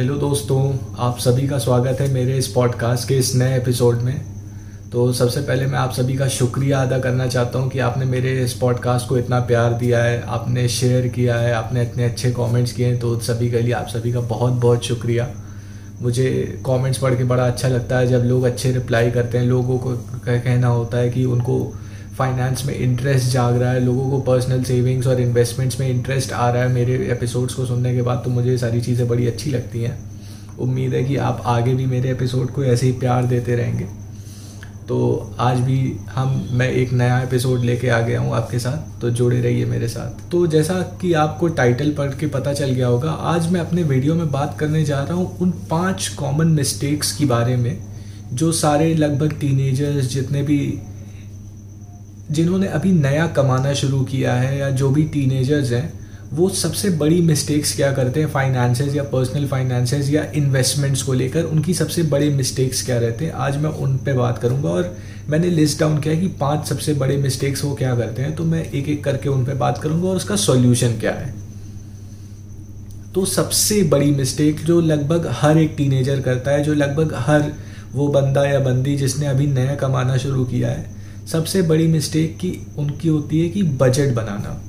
Hello दोस्तों, आप सभी का स्वागत है मेरे इस पॉडकास्ट के इस नए एपिसोड में। तो सबसे पहले मैं आप सभी का शुक्रिया अदा करना चाहता हूँ कि आपने मेरे इस पॉडकास्ट को इतना प्यार दिया है, आपने शेयर किया है, आपने इतने अच्छे कमेंट्स किए हैं तो सभी के लिए आप सभी का बहुत बहुत शुक्रिया। मुझे कमेंट्स पढ़ के बड़ा अच्छा लगता है जब लोग अच्छे रिप्लाई करते हैं, लोगों को, कहना होता है कि उनको फाइनेंस में इंटरेस्ट जाग रहा है, लोगों को पर्सनल सेविंग्स और इन्वेस्टमेंट्स में इंटरेस्ट आ रहा है, मेरे एपिसोड्स को सुनने के बाद तो मुझे सारी चीज़ें बड़ी अच्छी लगती हैं। उम्मीद है कि आप आगे भी मेरे एपिसोड को ऐसे ही प्यार देते रहेंगे। तो आज भी हम, मैं एक नया एपिसोड लेके आ गया हूँ आपके साथ तो जुड़े रहिए मेरे साथ। तो जैसा कि आपको टाइटल पढ़ के पता चल गया होगा, आज मैं अपने वीडियो में बात करने जा रहा हूँ उन पाँच कॉमन मिस्टेक्स के बारे में, जो सारे लगभग टीनेजर्स जितने भी जिन्होंने अभी नया कमाना शुरू किया है या जो भी टीनेजर्स हैं, वो सबसे बड़ी मिस्टेक्स क्या करते हैं? फाइनेंसेस या पर्सनल फाइनेंसेस या इन्वेस्टमेंट्स को लेकर उनकी सबसे बड़े मिस्टेक्स क्या रहते हैं? आज मैं उन पे बात करूँगा और मैंने लिस्ट डाउन किया कि पाँच सबसे बड़े मिस्टेक्स वो क्या करते हैं तो मैं एक एक करके उन पे बात करूँगा और उसका सॉल्यूशन क्या है। तो सबसे बड़ी मिस्टेक जो लगभग हर एक टीनेजर करता है, जो लगभग हर वो बंदा या बंदी जिसने अभी नया कमाना शुरू किया है सबसे बड़ी मिस्टेक की उनकी होती है कि बजट बनाना।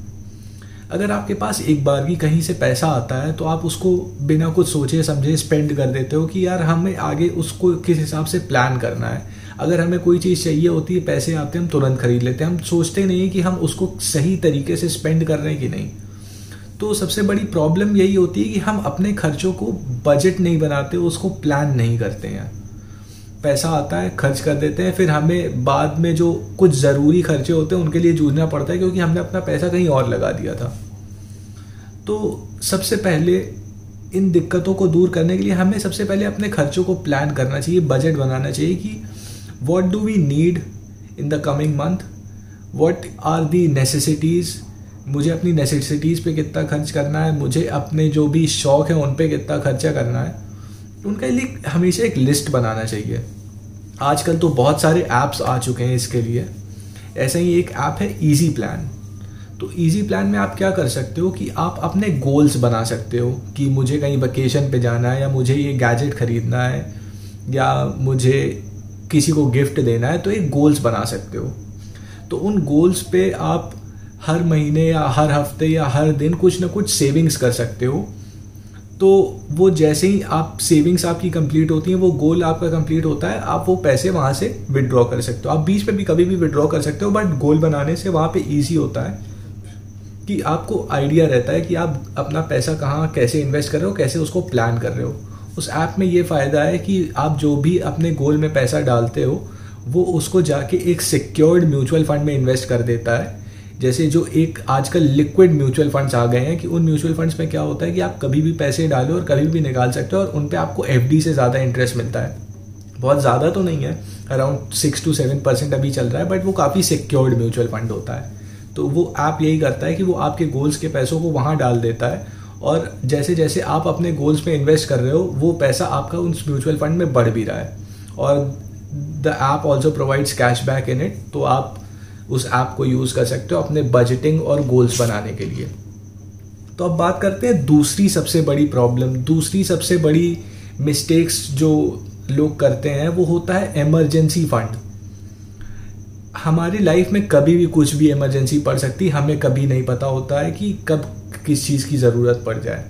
अगर आपके पास एक बार की कहीं से पैसा आता है तो आप उसको बिना कुछ सोचे, समझे स्पेंड कर देते हो कि यार हमें आगे उसको किस हिसाब से प्लान करना है। अगर हमें कोई चीज़ चाहिए होती है, पैसे आते हैं, हम तुरंत खरीद लेते हैं। हम सोचते नहीं कि हम उसको सही तरीके से स्पेंड कर रहे हैं कि नहीं। तो सबसे बड़ी प्रॉब्लम यही होती है कि हम अपने खर्चों को बजट नहीं बनाते, उसको प्लान नहीं करते हैं। पैसा आता है, खर्च कर देते हैं, फिर हमें बाद में जो कुछ ज़रूरी खर्चे होते हैं, उनके लिए जूझना पड़ता है, क्योंकि हमने अपना पैसा कहीं और लगा दिया था। तो सबसे पहले इन दिक्कतों को दूर करने के लिए हमें सबसे पहले अपने खर्चों को प्लान करना चाहिए बजट बनाना चाहिए कि what do we need in the coming month what are the necessities मुझे अपनी नेसेसिटीज़ पे कितना खर्च करना है? मुझे अपने जो भी शौक है, उन पे कितना खर्चा करना है? उनके लिए हमेशा एक लिस्ट बनाना चाहिए। आजकल तो बहुत सारे ऐप्स आ चुके हैं इसके लिए। ऐसा ही एक ऐप है ईजी प्लान तो ईजी प्लान में आप क्या कर सकते हो कि आप अपने गोल्स बना सकते हो कि मुझे कहीं वेकेशन पे जाना है या मुझे ये गैजेट खरीदना है या मुझे किसी को गिफ्ट देना है तो एक गोल्स बना सकते हो। तो उन गोल्स पे आप हर महीने या हर हफ़्ते या हर दिन कुछ ना कुछ सेविंग्स कर सकते हो। तो वो जैसे ही आप सेविंग्स आपकी कंप्लीट होती हैं, वो गोल आपका कंप्लीट होता है, आप वो पैसे वहाँ से विड्रॉ कर सकते हो। आप बीच में भी कभी भी विड्रॉ कर सकते हो बट गोल बनाने से वहाँ पे इजी होता है कि आपको आइडिया रहता है कि आप अपना पैसा कहाँ, कैसे इन्वेस्ट कर रहे हो, कैसे उसको प्लान कर रहे हो। उस ऐप में ये फ़ायदा है कि आप जो भी अपने गोल में पैसा डालते हो, वो उसको जाके एक सिक्योर्ड म्यूचुअल फंड में इन्वेस्ट कर देता है। जैसे जो एक आजकल लिक्विड म्यूचुअल फंड्स आ गए हैं कि उन म्यूचुअल फंड्स में क्या होता है कि आप कभी भी पैसे डालो और कभी भी निकाल सकते हो और उन पर आपको एफडी से ज़्यादा इंटरेस्ट मिलता है। बहुत ज़्यादा तो नहीं है around six to seven percent अभी चल रहा है बट वो काफ़ी सिक्योर्ड म्यूचुअल फंड होता है। तो वो ऐप यही करता है कि वो आपके गोल्स के पैसों को वहाँ डाल देता है और जैसे जैसे आप अपने गोल्स में इन्वेस्ट कर रहे हो, वो पैसा आपका उस म्यूचुअल फंड में बढ़ भी रहा है। और the app also provides cash back in it तो आप उस ऐप को यूज़ कर सकते हो अपने बजटिंग और गोल्स बनाने के लिए। तो अब बात करते हैं दूसरी सबसे बड़ी प्रॉब्लम दूसरी सबसे बड़ी मिस्टेक्स जो लोग करते हैं, वो होता है इमरजेंसी फंड हमारी लाइफ में कभी भी कुछ भी इमरजेंसी पड़ सकती, हमें कभी नहीं पता होता है कि कब किस चीज़ की ज़रूरत पड़ जाए।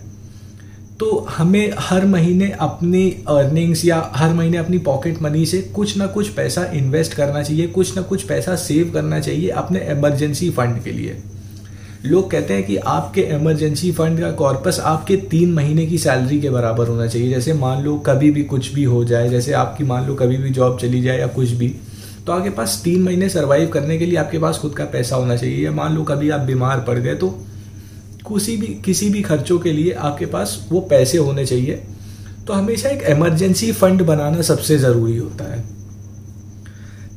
तो हमें हर महीने अपनी अर्निंग्स या हर महीने अपनी पॉकेट मनी से कुछ ना कुछ पैसा इन्वेस्ट करना चाहिए, कुछ ना कुछ पैसा सेव करना चाहिए अपने इमरजेंसी फंड के लिए। लोग कहते हैं कि आपके इमरजेंसी फंड का कॉर्पस आपके तीन महीने की सैलरी के बराबर होना चाहिए। जैसे मान लो कभी भी कुछ भी हो जाए, जैसे आपकी मान लो कभी भी जॉब चली जाए या कुछ भी तो आपके पास तीन महीने सर्वाइव करने के लिए आपके पास खुद का पैसा होना चाहिए। या मान लो कभी आप बीमार पड़ गए तो किसी भी किसी भी खर्चों के लिए आपके पास वो पैसे होने चाहिए। तो हमेशा एक इमरजेंसी फंड बनाना सबसे ज़रूरी होता है।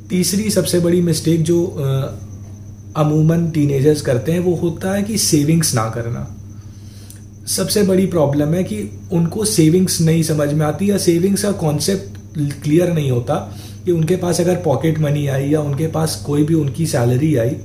तीसरी सबसे बड़ी मिस्टेक जो अमूमन टीनेजर्स करते हैं वो होता है कि सेविंग्स ना करना। सबसे बड़ी प्रॉब्लम है कि उनको सेविंग्स नहीं समझ में आती या सेविंग्स का कॉन्सेप्ट क्लियर नहीं होता कि उनके पास अगर पॉकेट मनी आई या उनके पास कोई भी उनकी सैलरी आई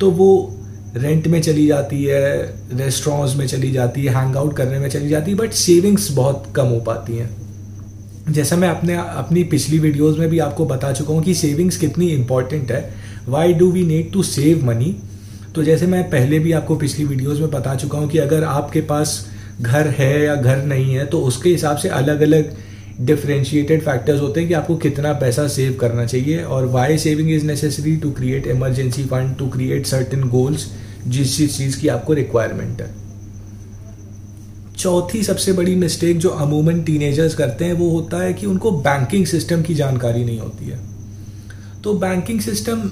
तो वो रेंट में चली जाती है रेस्टोरेंट्स में चली जाती है हैंग आउट करने में चली जाती है बट सेविंग्स बहुत कम हो पाती हैं। जैसा मैं अपने, अपनी पिछली वीडियोस में भी आपको बता चुका हूँ कि सेविंग्स कितनी इंपॉर्टेंट है। Why do we need to save money तो जैसे मैं पहले भी आपको पिछली वीडियोस में बता चुका हूँ कि अगर आपके पास घर है या घर नहीं है तो उसके हिसाब से अलग अलग डिफ्रेंशिएटेड फैक्टर्स होते हैं कि आपको कितना पैसा सेव करना चाहिए और why saving is necessary to create emergency fund to create certain goals जिस जिस चीज़ की आपको रिक्वायरमेंट है। चौथी सबसे बड़ी मिस्टेक जो अमूमन टीनेजर्स करते हैं, वो होता है कि उनको बैंकिंग सिस्टम की जानकारी नहीं होती है। तो बैंकिंग सिस्टम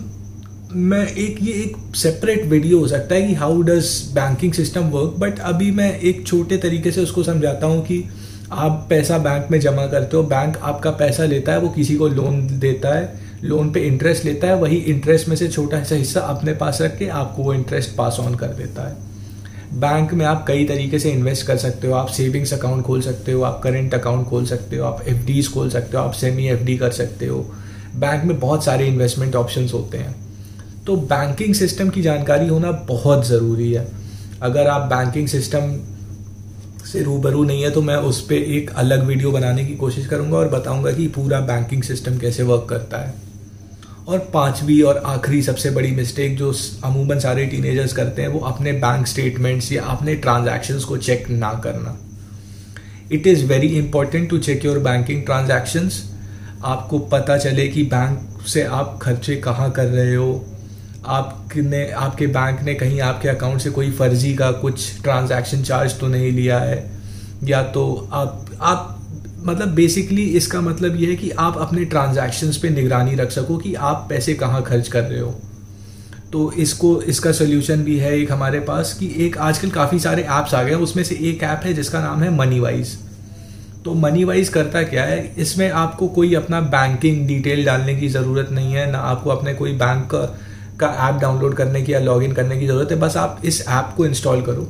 में एक, ये एक सेपरेट वीडियो हो सकता है कि how does banking system work but अभी मैं एक छोटे तरीके से उसको समझाता हूँ कि आप पैसा बैंक में जमा करते हो बैंक आपका पैसा लेता है, वो किसी को लोन देता है लोन पे इंटरेस्ट लेता है, वही इंटरेस्ट में से छोटा सा हिस्सा अपने पास रख के आपको वो इंटरेस्ट पास ऑन कर देता है। बैंक में आप कई तरीके से इन्वेस्ट कर सकते हो, आप सेविंग्स अकाउंट खोल सकते हो, आप करेंट अकाउंट खोल सकते हो, आप एफ़ खोल सकते हो, आप सेमी एफडी कर सकते हो। बैंक में बहुत सारे इन्वेस्टमेंट ऑप्शंस होते हैं। तो बैंकिंग सिस्टम की जानकारी होना बहुत ज़रूरी है। अगर आप बैंकिंग सिस्टम से रूबरू नहीं है तो मैं उस पर एक अलग वीडियो बनाने की कोशिश करूँगा और बताऊँगा कि पूरा बैंकिंग सिस्टम कैसे वर्क करता है। और पांचवी और आखिरी सबसे बड़ी मिस्टेक जो अमूमन सारे टीनेजर्स करते हैं, वो अपने बैंक स्टेटमेंट्स या अपने ट्रांजैक्शंस को चेक ना करना। It is very important to check your banking transactions आपको पता चले कि बैंक से आप खर्चे कहाँ कर रहे हो। आपने, आपके बैंक ने कहीं आपके अकाउंट से कोई फर्जी का कुछ ट्रांजैक्शन चार्ज तो नहीं लिया है। या तो आप आप मतलब बेसिकली इसका मतलब ये है कि आप अपने ट्रांजैक्शंस पे निगरानी रख सको कि आप पैसे कहाँ खर्च कर रहे हो। तो इसको, इसका सोल्यूशन भी है एक हमारे पास कि एक आजकल काफ़ी सारे ऐप्स आ गए हैं, उसमें से एक ऐप है जिसका नाम है मनी वाइज तो मनी वाइज करता क्या है? इसमें आपको कोई अपना बैंकिंग डिटेल डालने की ज़रूरत नहीं है, ना आपको अपने कोई बैंक का ऐप डाउनलोड करने की या लॉगिन करने की ज़रूरत है, बस आप इस ऐप को इंस्टॉल करो।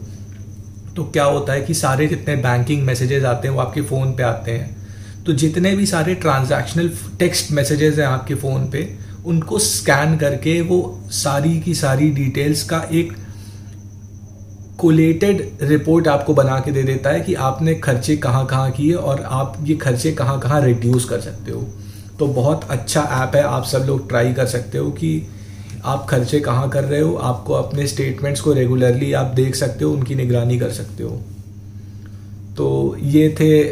तो क्या होता है कि सारे जितने बैंकिंग मैसेजेस आते हैं, वो आपके फ़ोन पे आते हैं। तो जितने भी सारे ट्रांजैक्शनल टेक्स्ट मैसेजेस हैं आपके फ़ोन पे, उनको स्कैन करके वो सारी की सारी डिटेल्स का एक कोलेटेड रिपोर्ट आपको बना के दे देता है कि आपने खर्चे कहाँ कहाँ किए और आप ये खर्चे कहाँ कहाँ रिड्यूस कर सकते हो। तो बहुत अच्छा ऐप है, आप सब लोग ट्राई कर सकते हो कि आप खर्चे कहाँ कर रहे हो, आपको अपने स्टेटमेंट्स को रेगुलरली आप देख सकते हो, उनकी निगरानी कर सकते हो। तो ये थे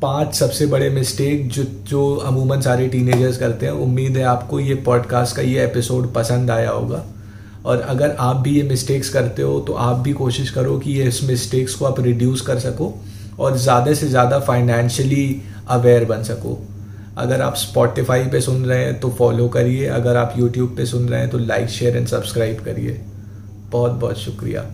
पाँच सबसे बड़े मिस्टेक जो जो अमूमन सारे टीनेजर्स करते हैं। उम्मीद है आपको ये पॉडकास्ट का ये एपिसोड पसंद आया होगा। और अगर आप भी ये मिस्टेक्स करते हो तो आप भी कोशिश करो कि ये इस मिस्टेक्स को आप रिड्यूस कर सको और ज़्यादा से ज़्यादा फाइनेंशियली अवेयर बन सको। अगर आप स्पॉटिफाई पे सुन रहे हैं तो फॉलो करिए। अगर आप यूट्यूब पे सुन रहे हैं तो लाइक शेयर एंड सब्सक्राइब करिए। बहुत बहुत शुक्रिया।